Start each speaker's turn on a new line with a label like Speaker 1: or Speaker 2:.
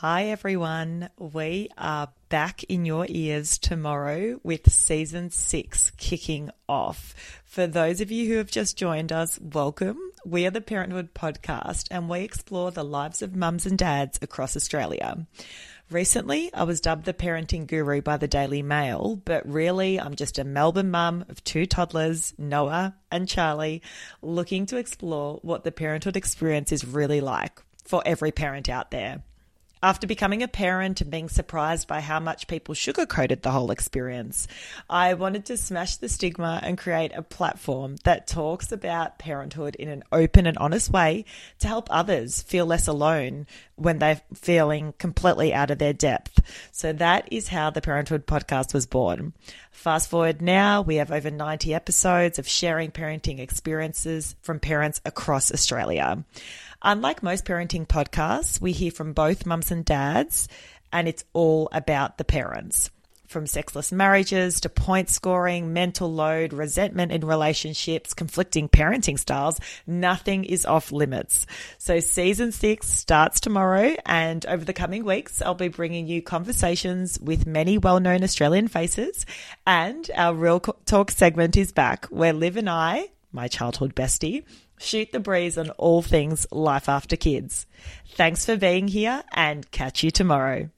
Speaker 1: Hi, everyone. We are back in your ears tomorrow with season six kicking off. For those of you who have just joined us, welcome. We are the Parenthood Podcast and we explore the lives of mums and dads across Australia. Recently, I was dubbed the parenting guru by the Daily Mail, but really, I'm just a Melbourne mum of two toddlers, Noah and Charlie, looking to explore what the parenthood experience is really like for every parent out there. After becoming a parent and being surprised by how much people sugarcoated the whole experience, I wanted to smash the stigma and create a platform that talks about parenthood in an open and honest way to help others feel less alone when they're feeling completely out of their depth. So that is how the Parenthood podcast was born. Fast forward now, we have over 90 episodes of sharing parenting experiences from parents across Australia. Unlike most parenting podcasts, we hear from both mums and dads, and it's all about the parents. From sexless marriages to point scoring, mental load, resentment in relationships, conflicting parenting styles, nothing is off limits. So season six starts tomorrow and over the coming weeks, I'll be bringing you conversations with many well-known Australian faces and our real talk segment is back where Liv and I, my childhood bestie, shoot the breeze on all things life after kids. Thanks for being here and catch you tomorrow.